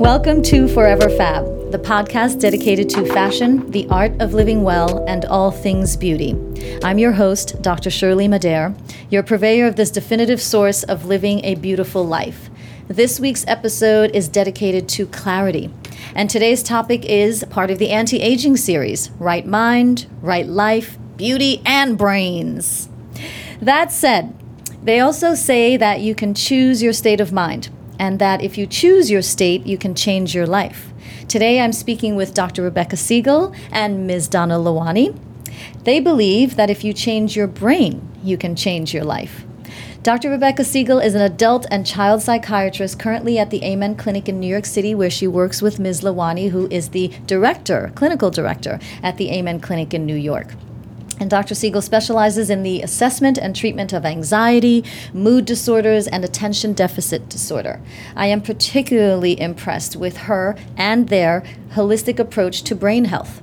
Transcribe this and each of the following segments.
Welcome to Forever Fab, the podcast dedicated to fashion, the art of living well, and all things beauty. I'm your host, Dr. Shirley Madhere, your purveyor of this definitive source of living a beautiful life. This week's episode is dedicated to clarity, and today's topic is part of the anti aging series Right Mind, Right Life, Beauty, and Brains. That said, they also say that you can choose your state of mind and that if you choose your state, you can change your life. Today I'm speaking with Dr. Rebecca Siegel and Ms. Donna Lalwani. They believe that if you change your brain, you can change your life. Dr. Rebecca Siegel is an adult and child psychiatrist currently at the Amen Clinic in New York City, where she works with Ms. Lalwani, who is the director, clinical director at the Amen Clinic in New York. And Dr. Siegel specializes in the assessment and treatment of anxiety, mood disorders, and attention deficit disorder. I am particularly impressed with her and their holistic approach to brain health.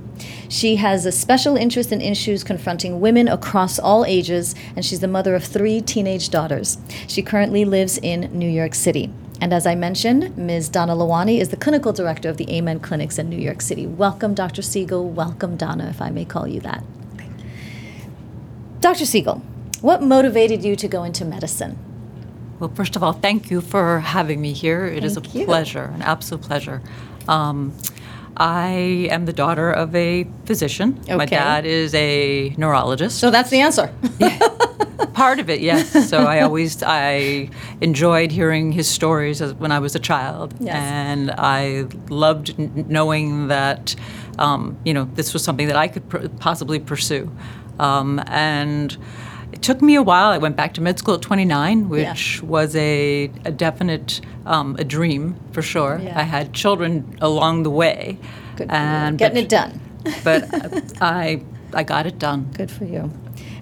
She has a special interest in issues confronting women across all ages, and she's the mother of three teenage daughters. She currently lives in New York City. And as I mentioned, Ms. Donna Lalwani is the clinical director of the Amen Clinics in New York City. Welcome, Dr. Siegel. Welcome, Donna, if I may call you that. Dr. Siegel, what motivated you to go into medicine? Well, first of all, thank you for having me here. It is a you. pleasure, an absolute pleasure. Um, I am the daughter of a physician. My dad is a neurologist. So that's the answer. Part of it, yes. So I always I enjoyed hearing his stories as, when I was a child, Yes. and I loved n- knowing that um, you know this was something that I could pr- possibly pursue. Um, and it took me a while. I went back to med school at 29, which was a, a definite um, a dream for sure. Yeah. I had children along the way, Good for you. and Getting but- it done. but I I got it done. Good for you.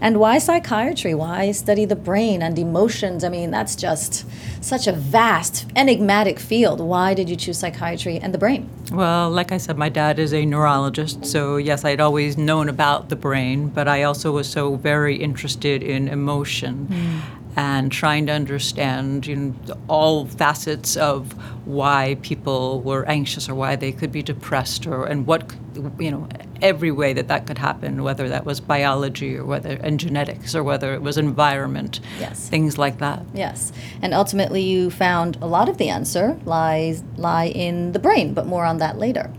And why psychiatry? Why study the brain and emotions? I mean, that's just such a vast, enigmatic field. Why did you choose psychiatry and the brain? Well, like I said, my dad is a neurologist, so yes, I'd always known about the brain, but I also was so very interested in emotion hmm. And trying to understand you know, all facets of why people were anxious or why they could be depressed or and what you know every way that that could happen whether that was biology or whether and genetics or whether it was environment Yes. things like that Yes. And ultimately, you found a lot of the answer lies lie in the brain, but more on that later.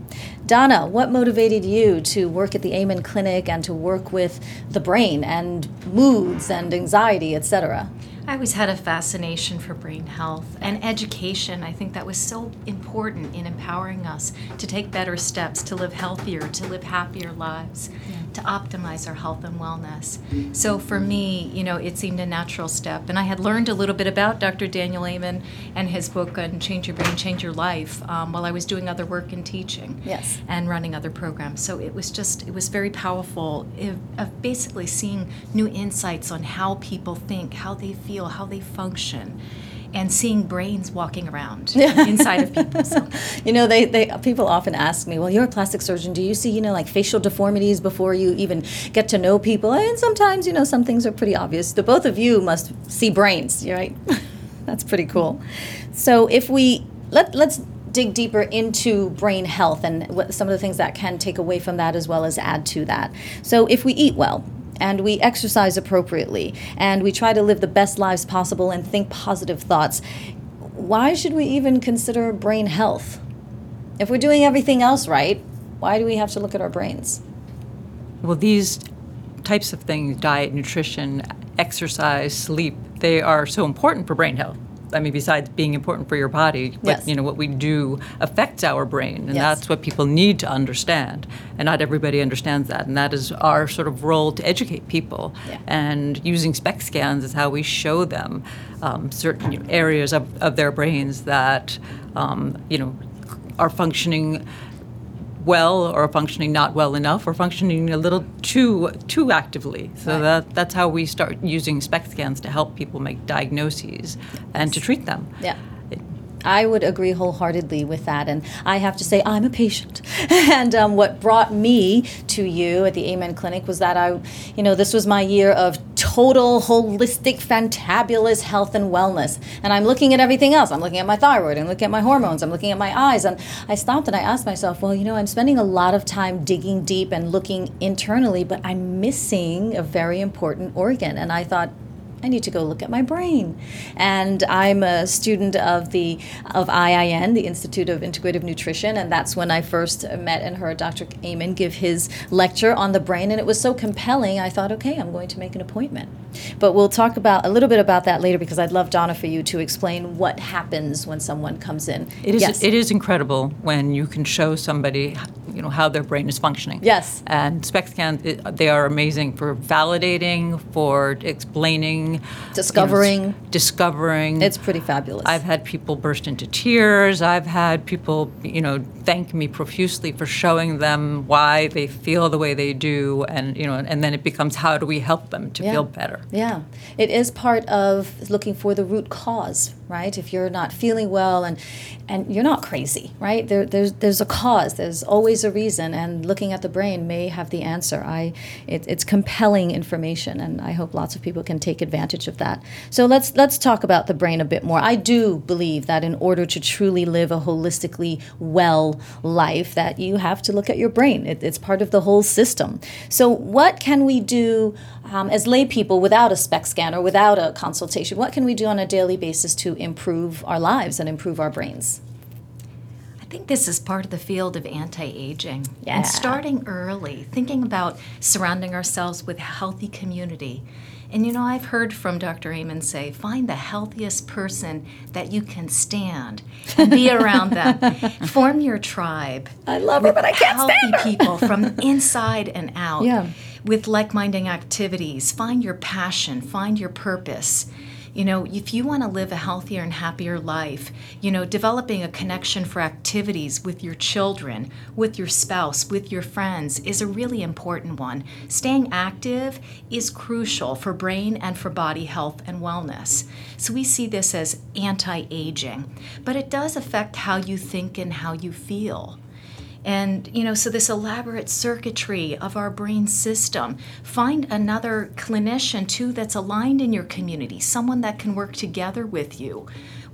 Donna, what motivated you to work at the Amen Clinic and to work with the brain and moods and anxiety, etc.? I always had a fascination for brain health and education. I think that was so important in empowering us to take better steps, to live healthier, to live happier lives, to optimize our health and wellness. So for me, you know, it seemed a natural step. And I had learned a little bit about Dr. Daniel Amen and his book on Change Your Brain, Change Your Life um, while I was doing other work in teaching Yes. and running other programs. So it was just, it was very powerful of, of basically seeing new insights on how people think, how they feel, how they function, and seeing brains walking around inside of people. So You know, they, they people often ask me, "Well, you're a plastic surgeon. Do you see, you know, like facial deformities before you even get to know people?" And sometimes, you know, some things are pretty obvious. The both of you must see brains, right? That's pretty cool. So, if we let let's dig deeper into brain health and what some of the things that can take away from that as well as add to that. So, if we eat well, and we exercise appropriately and we try to live the best lives possible and think positive thoughts, why should we even consider brain health? If we're doing everything else right, why do we have to look at our brains? Well, these types of things diet, nutrition, exercise, sleep they are so important for brain health. I mean, besides being important for your body, what Yes. you know what we do affects our brain, and Yes. that's what people need to understand. And not everybody understands that, and that is our sort of role to educate people. Yeah. And using SPECT scans is how we show them um, certain you know, areas of, of their brains that um, you know are functioning well or functioning not well enough or functioning a little too too actively. So Right. that that's how we start using SPECT scans to help people make diagnoses and to treat them. Yeah. I would agree wholeheartedly with that. And I have to say, I'm a patient. and um, what brought me to you at the Amen Clinic was that I, you know, this was my year of total, holistic, fantabulous health and wellness. And I'm looking at everything else. I'm looking at my thyroid, I'm looking at my hormones, I'm looking at my eyes. And I stopped and I asked myself, well, you know, I'm spending a lot of time digging deep and looking internally, but I'm missing a very important organ. And I thought, I need to go look at my brain. And I'm a student of the of IIN, the Institute of Integrative Nutrition, and that's when I first met and heard Dr. Amen give his lecture on the brain, and it was so compelling. I thought, okay, I'm going to make an appointment. But we'll talk about a little bit about that later because I'd love Donna for you to explain what happens when someone comes in. It is Yes. it is incredible when you can show somebody you know how their brain is functioning. Yes. And SPECT scans they are amazing for validating, for explaining, you know, Discovering. discovering. It's pretty fabulous. I've had people burst into tears. I've had people, you know, thank me profusely for showing them why they feel the way they do, and you know, and then it becomes how do we help them to Yeah. feel better. Yeah, it is part of looking for the root cause, right? If you're not feeling well and and you're not crazy, right? There, there's there's a cause. There's always a reason, and looking at the brain may have the answer. I, it, it's compelling information, and I hope lots of people can take advantage of that. So let's let's talk about the brain a bit more. I do believe that in order to truly live a holistically well life, that you have to look at your brain. It, it's part of the whole system. So what can we do um, as lay people without a SPECT scan or without a consultation? What can we do on a daily basis to improve our lives and improve our brains? I think this is part of the field of anti aging. Yeah. And starting early, thinking about surrounding ourselves with a healthy community. And you know, I've heard from Dr. Amen say, find the healthiest person that you can stand and be around them. Form your tribe. I love her, but I can't healthy stand her. people from inside and out. Yeah. With like minded activities. Find your passion, find your purpose. You know, if you want to live a healthier and happier life, you know, developing a connection for activities with your children, with your spouse, with your friends is a really important one. Staying active is crucial for brain and for body health and wellness. So we see this as anti aging, but it does affect how you think and how you feel. And, you know, so this elaborate circuitry of our brain system, find another clinician too that's aligned in your community, someone that can work together with you.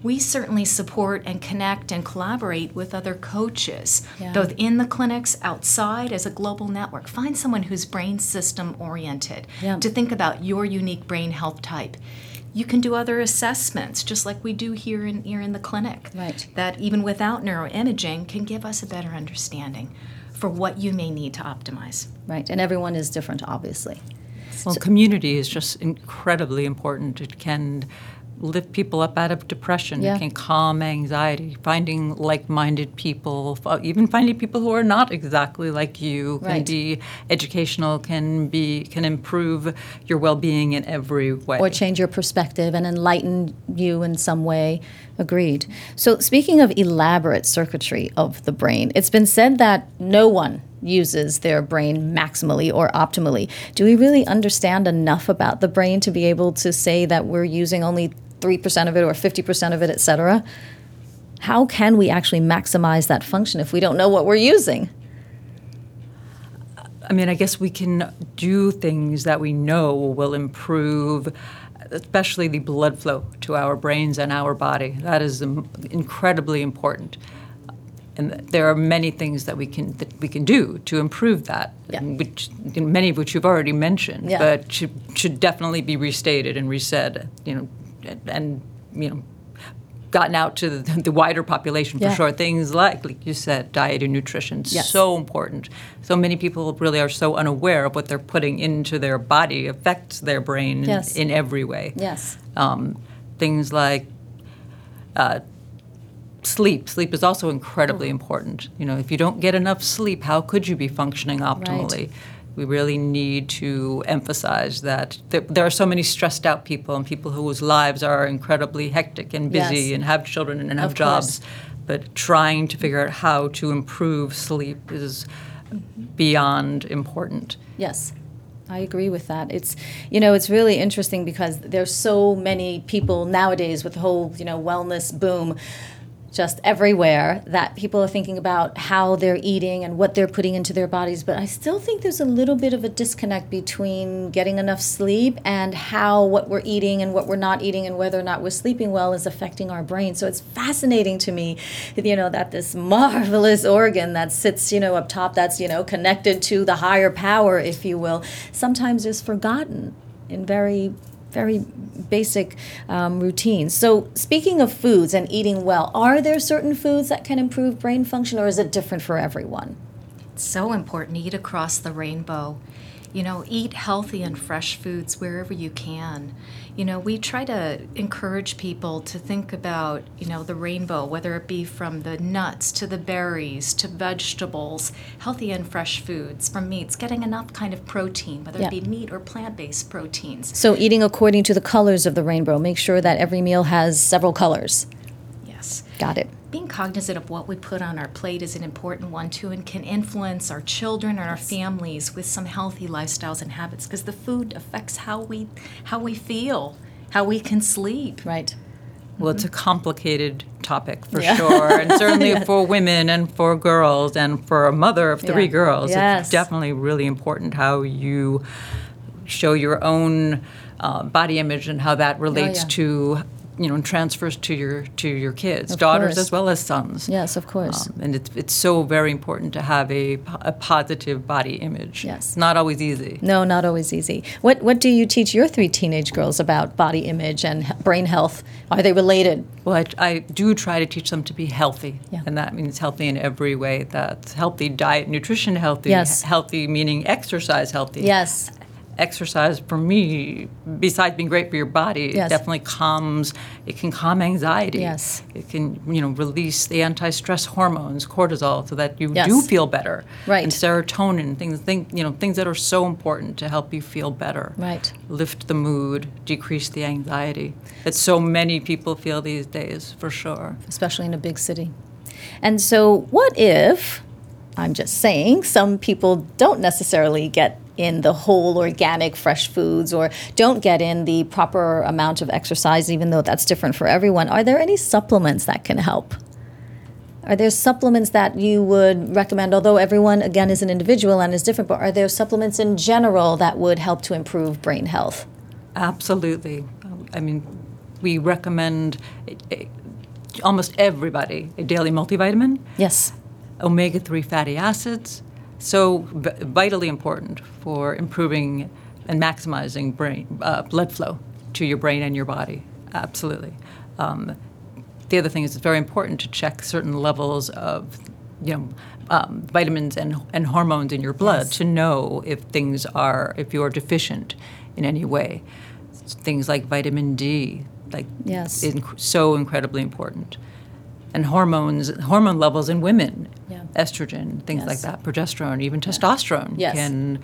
We certainly support and connect and collaborate with other coaches, Yeah. both in the clinics, outside, as a global network. Find someone who's brain system oriented Yeah. to think about your unique brain health type. You can do other assessments, just like we do here in here in the clinic Right. that even without neuroimaging can give us a better understanding for what you may need to optimize. Right, and everyone is different, obviously. Well, community is just incredibly important. It can lift people up out of depression. Yeah. It can calm anxiety. Finding like-minded people, uh, even finding people who are not exactly like you, can Right. be educational. Can be can improve your well-being in every way. or change your perspective and enlighten you in some way. Agreed. So, speaking of elaborate circuitry of the brain, it's been said that no one uses their brain maximally or optimally. Do we really understand enough about the brain to be able to say that we're using only 3% of it or 50% of it, et cetera? How can we actually maximize that function if we don't know what we're using? I mean, I guess we can do things that we know will improve, especially the blood flow to our brains and our body. That is incredibly important. And there are many things that we can that we can do to improve that, Yeah. which many of which you've already mentioned, Yeah. but should should definitely be restated and resaid. You know, and you know, gotten out to the, the wider population for Yeah. sure. Things like, like you said, diet and nutrition, Yes. so important. So many people really are so unaware of what they're putting into their body affects their brain in- in, every way. Yes. Um, things like uh, sleep. Sleep is also incredibly mm-hmm. important. You know, if you don't get enough sleep, how could you be functioning optimally? We really need to emphasize that there, there are so many stressed out people and people whose lives are incredibly hectic and busy Yes. and have children and have Of course. jobs. But trying to figure out how to improve sleep is beyond important. Yes. I agree with that. It's you know, it's really interesting because there's so many people nowadays with the whole, you know, wellness boom just everywhere that people are thinking about how they're eating and what they're putting into their bodies, but I still think there's a little bit of a disconnect between getting enough sleep and how what we're eating and what we're not eating and whether or not we're sleeping well is affecting our brain. So it's fascinating to me, you know, that this marvelous organ that sits, you know, up top that's, you know, connected to the higher power, if you will, sometimes is forgotten in very very basic um, routines. So, speaking of foods and eating well, are there certain foods that can improve brain function, or is it different for everyone? It's so important. to Eat across the rainbow. You know, eat healthy and fresh foods wherever you can. You know, we try to encourage people to think about, you know, the rainbow, whether it be from the nuts to the berries to vegetables, healthy and fresh foods, from meats, getting enough kind of protein, whether Yeah. it be meat or plant based proteins. So, eating according to the colors of the rainbow, make sure that every meal has several colors. Yes. Got it. Being cognizant of what we put on our plate is an important one too and can influence our children and our families with some healthy lifestyles and habits because the food affects how we how we feel how we can sleep Right. Well, it's a complicated topic for Yeah. sure, and certainly for women and for girls, and for a mother of three Yeah. girls, Yes. it's definitely really important how you show your own uh, body image and how that relates Oh, yeah. to, you know, and transfers to your to your kids, Of daughters course. as well as sons. Yes, of course. Um, and it's, it's so very important to have a, a positive body image. Yes. Not always easy. no, not always easy. What What do you teach your three teenage girls about body image and brain health? Are they related? Well, I, I do try to teach them to be healthy, Yeah. and that means healthy in every way. That's healthy diet, nutrition healthy, Yes. healthy meaning exercise healthy. Yes. Exercise for me, besides being great for your body, Yes. it definitely calms. It can calm anxiety. Yes. It can, you know, release the anti-stress hormones, cortisol, so that you Yes. do feel better. Right. And serotonin, things, think, you know, things that are so important to help you feel better Right. lift the mood, decrease the anxiety that so many people feel these days, for sure. especially in a big city. And so, what if, I'm just saying, some people don't necessarily get in the whole organic fresh foods or don't get in the proper amount of exercise, even though that's different for everyone? Are there any supplements that can help? Are there supplements that you would recommend? Although everyone, again, is an individual and is different, but are there supplements in general that would help to improve brain health? Absolutely. I mean, we recommend eh, eh, almost everybody a daily multivitamin, Yes. omega 3 fatty acids. So, vitally important for improving and maximizing brain uh, blood flow to your brain and your body. Absolutely. Um, the other thing is it's very important to check certain levels of, you know, um, vitamins and, and hormones in your blood Yes. to know if things are if you are deficient in any way. Things like vitamin D, like Yes. inc- so incredibly important. And hormones, hormone levels in women, Yeah. estrogen, things Yes. like that, progesterone, even testosterone Yes. can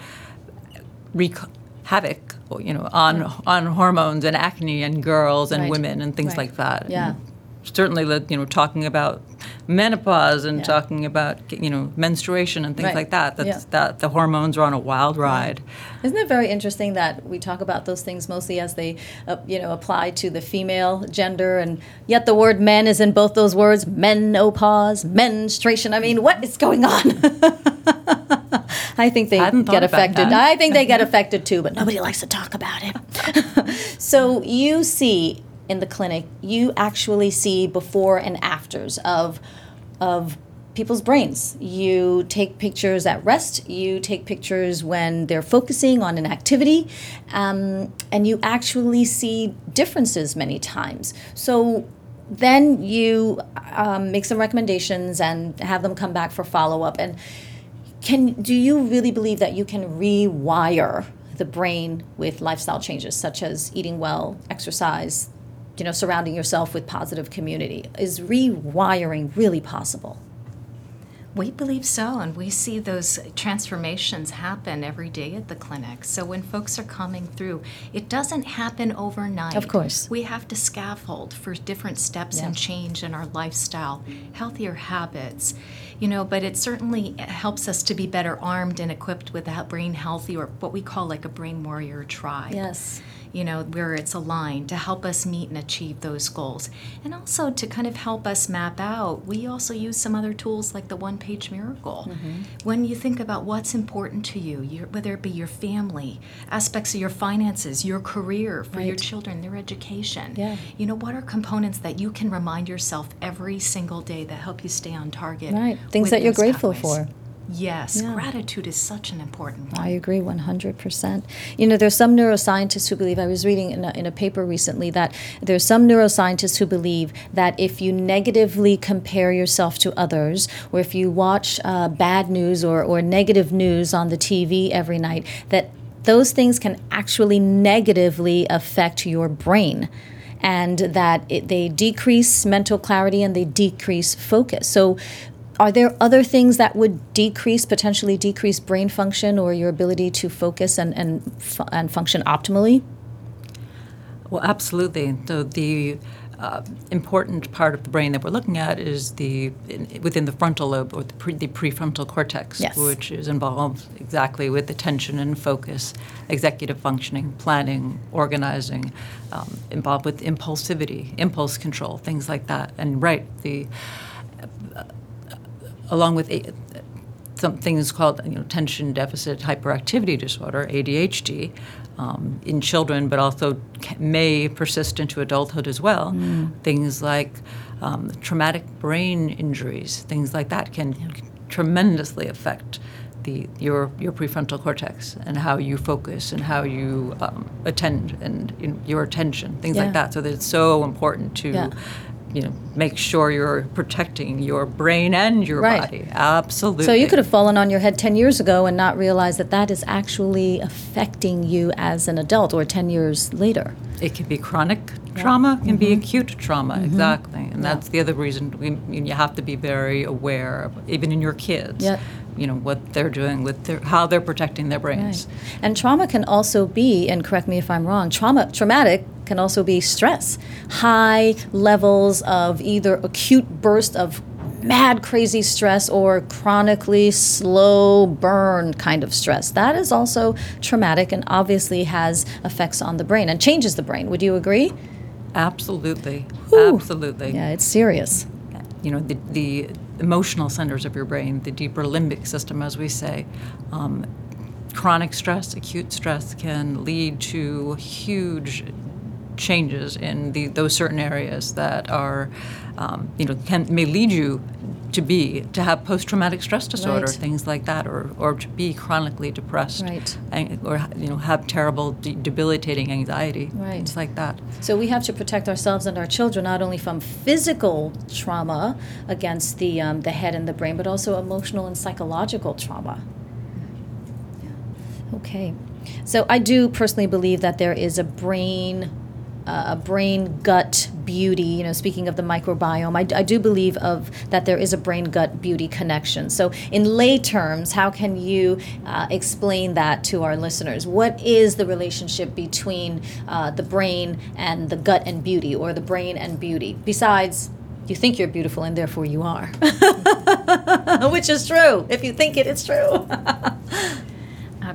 wreak havoc, you know, on on hormones and acne and girls and Right. women and things Right. like that. Yeah. And certainly, you know, talking about menopause and Yeah. talking about you know menstruation and things Right. like that. That's Yeah. that the hormones are on a wild ride. Isn't it very interesting that we talk about those things mostly as they, uh, you know, apply to the female gender, and yet the word "men" is in both those words: menopause, menstruation. I mean, what is going on? I think they Hadn't get affected. I think they get affected too, but nobody likes to talk about it. so you see in the clinic, you actually see before and afters of of people's brains. You take pictures at rest, you take pictures when they're focusing on an activity, um, and you actually see differences many times. So, then you um, make some recommendations and have them come back for follow up. And can do you really believe that you can rewire the brain with lifestyle changes such as eating well, exercise, you know, surrounding yourself with positive community? Is rewiring really possible? We believe so, and we see those transformations happen every day at the clinic. So when folks are coming through, it doesn't happen overnight. Of course. We have to scaffold for different steps Yeah. and change in our lifestyle, healthier habits, you know, but it certainly helps us to be better armed and equipped with that brain healthy or what we call like a brain warrior tribe Yes. You know, where it's aligned to help us meet and achieve those goals. And also to kind of help us map out, we also use some other tools like the one page miracle. Mm-hmm. When you think about what's important to you, your, whether it be your family, aspects of your finances, your career, for your children, their education, Yeah. you know, what are components that you can remind yourself every single day that help you stay on target? Right. Things that you're grateful pathways? for. Yes, Yeah. gratitude is such an important one. I agree 100%. You know, there's some neuroscientists who believe, I was reading in a, in a paper recently that there's some neuroscientists who believe that if you negatively compare yourself to others, or if you watch uh, bad news or, or negative news on the TV every night, that those things can actually negatively affect your brain. And that it, they decrease mental clarity and they decrease focus. So, are there other things that would decrease, potentially decrease brain function or your ability to focus and, and, and function optimally? Well, absolutely. So the uh, important part of the brain that we're looking at is the in, within the frontal lobe or the, pre, the prefrontal cortex, Yes. which is involved exactly with attention and focus, executive functioning, planning, organizing, um, involved with impulsivity, impulse control, things like that. And right, the along with a, some things called you know, attention deficit hyperactivity disorder, ADHD, um, in children, but also may persist into adulthood as well. Things like um, traumatic brain injuries, things like that can tremendously affect the your your prefrontal cortex and how you focus and how you um, attend and in, your attention, things Yeah. like that. So that it's so important to Yeah. You know, make sure you're protecting your brain and your Right. body. Absolutely. So you could have fallen on your head 10 years ago and not realize that that is actually affecting you as an adult or 10 years later. It can be chronic trauma, can be Mm-hmm. acute trauma, exactly. And that's the other reason we, you have to be very aware, of, even in your kids. Yep. You know what they're doing with their, how they're protecting their brains. And trauma can also be, and correct me if I'm wrong, trauma traumatic can also be stress. High levels of either acute burst of mad crazy stress or chronically slow burn kind of stress. That is also traumatic and obviously has effects on the brain and changes the brain. Would you agree? Absolutely. Whew. Absolutely. Yeah, it's serious. you know, the, the emotional centers of your brain, the deeper limbic system, as we say. Um, chronic stress, acute stress can lead to huge changes in the, those certain areas that are, um, you know, can may lead you to be to have post-traumatic stress disorder, Right. things like that, or or to be chronically depressed, Right. and, or you know have terrible, de- debilitating anxiety, Right. things like that. So we have to protect ourselves and our children not only from physical trauma against the um, the head and the brain, but also emotional and psychological trauma. Okay, so I do personally believe that there is a brain. Uh, a brain gut beauty you know speaking of the microbiome I, I do believe of that there is a brain gut beauty connection. So in lay terms how can you uh, explain that to our listeners? What is the relationship between uh, the brain and the gut and beauty or the brain and beauty? Besides you think you're beautiful and therefore you are. Which is true. If you think it it's true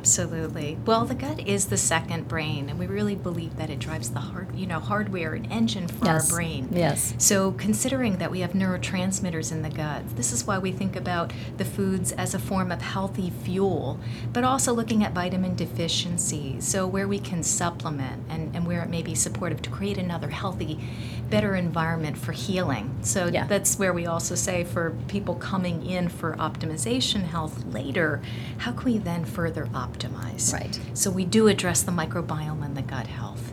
Absolutely. Well, the gut is the second brain, and we really believe that it drives the hard, you know, hardware and engine for Yes. our brain. Yes. So, considering that we have neurotransmitters in the gut, this is why we think about the foods as a form of healthy fuel, but also looking at vitamin deficiency. So, where we can supplement and, and where it may be supportive to create another healthy, better environment for healing. So, Yeah. that's where we also say for people coming in for optimization health later, how can we then further optimize? Right. So we do address the microbiome and the gut health.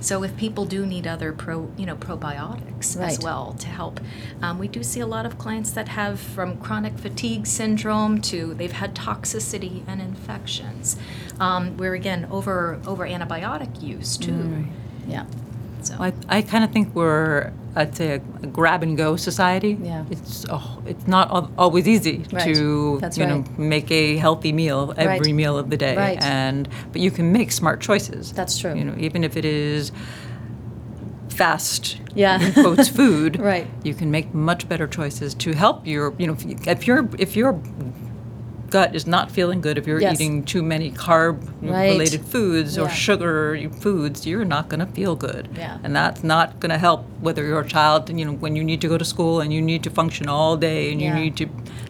So if people do need other pro, you know, probiotics Right. as well to help, um, we do see a lot of clients that have from chronic fatigue syndrome to they've had toxicity and infections. Um, we're again over over antibiotic use too. Mm. Yeah. So I, I kind of think we're, I'd say, a, grab and go society. Yeah. It's oh, it's not always easy Right. to That's you know make a healthy meal every Right. meal of the day. Right. And but you can make smart choices. That's true. You know, even if it is fast Yeah. quotes food Right. you can make much better choices to help your you know if, you, if your if your gut is not feeling good if you're Yes. eating too many carb Right. related foods or Yeah. sugar foods you're not going to feel good Yeah. and that's not going to help whether you're a child you know when you need to go to school and you need to function all day and Yeah. you need to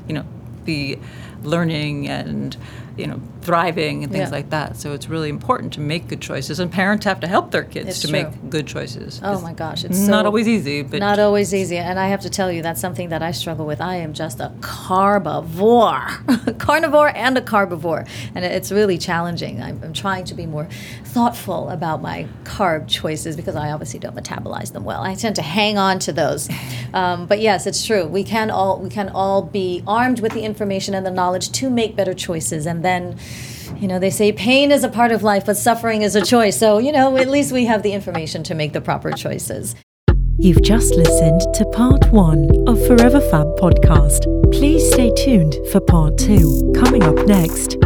you know be learning and you know thriving and things Yeah. like that so it's really important to make good choices and parents have to help their kids It's to true. make good choices Oh my gosh, it's not so- always easy but Not always easy. And I have to tell you, that's something that I struggle with. I am just a carbivore, carnivore and a carbivore. And it's really challenging. I'm, I'm trying to be more thoughtful about my carb choices because I obviously don't metabolize them well. I tend to hang on to those. Um, but yes, it's true. We can all we can all be armed with the information and the knowledge to make better choices. Then you know, they say pain is a part of life, but suffering is a choice. So, you know, at least we have the information to make the proper choices. You've just listened to part one of Forever Fab podcast. Please stay tuned for part two, coming up next.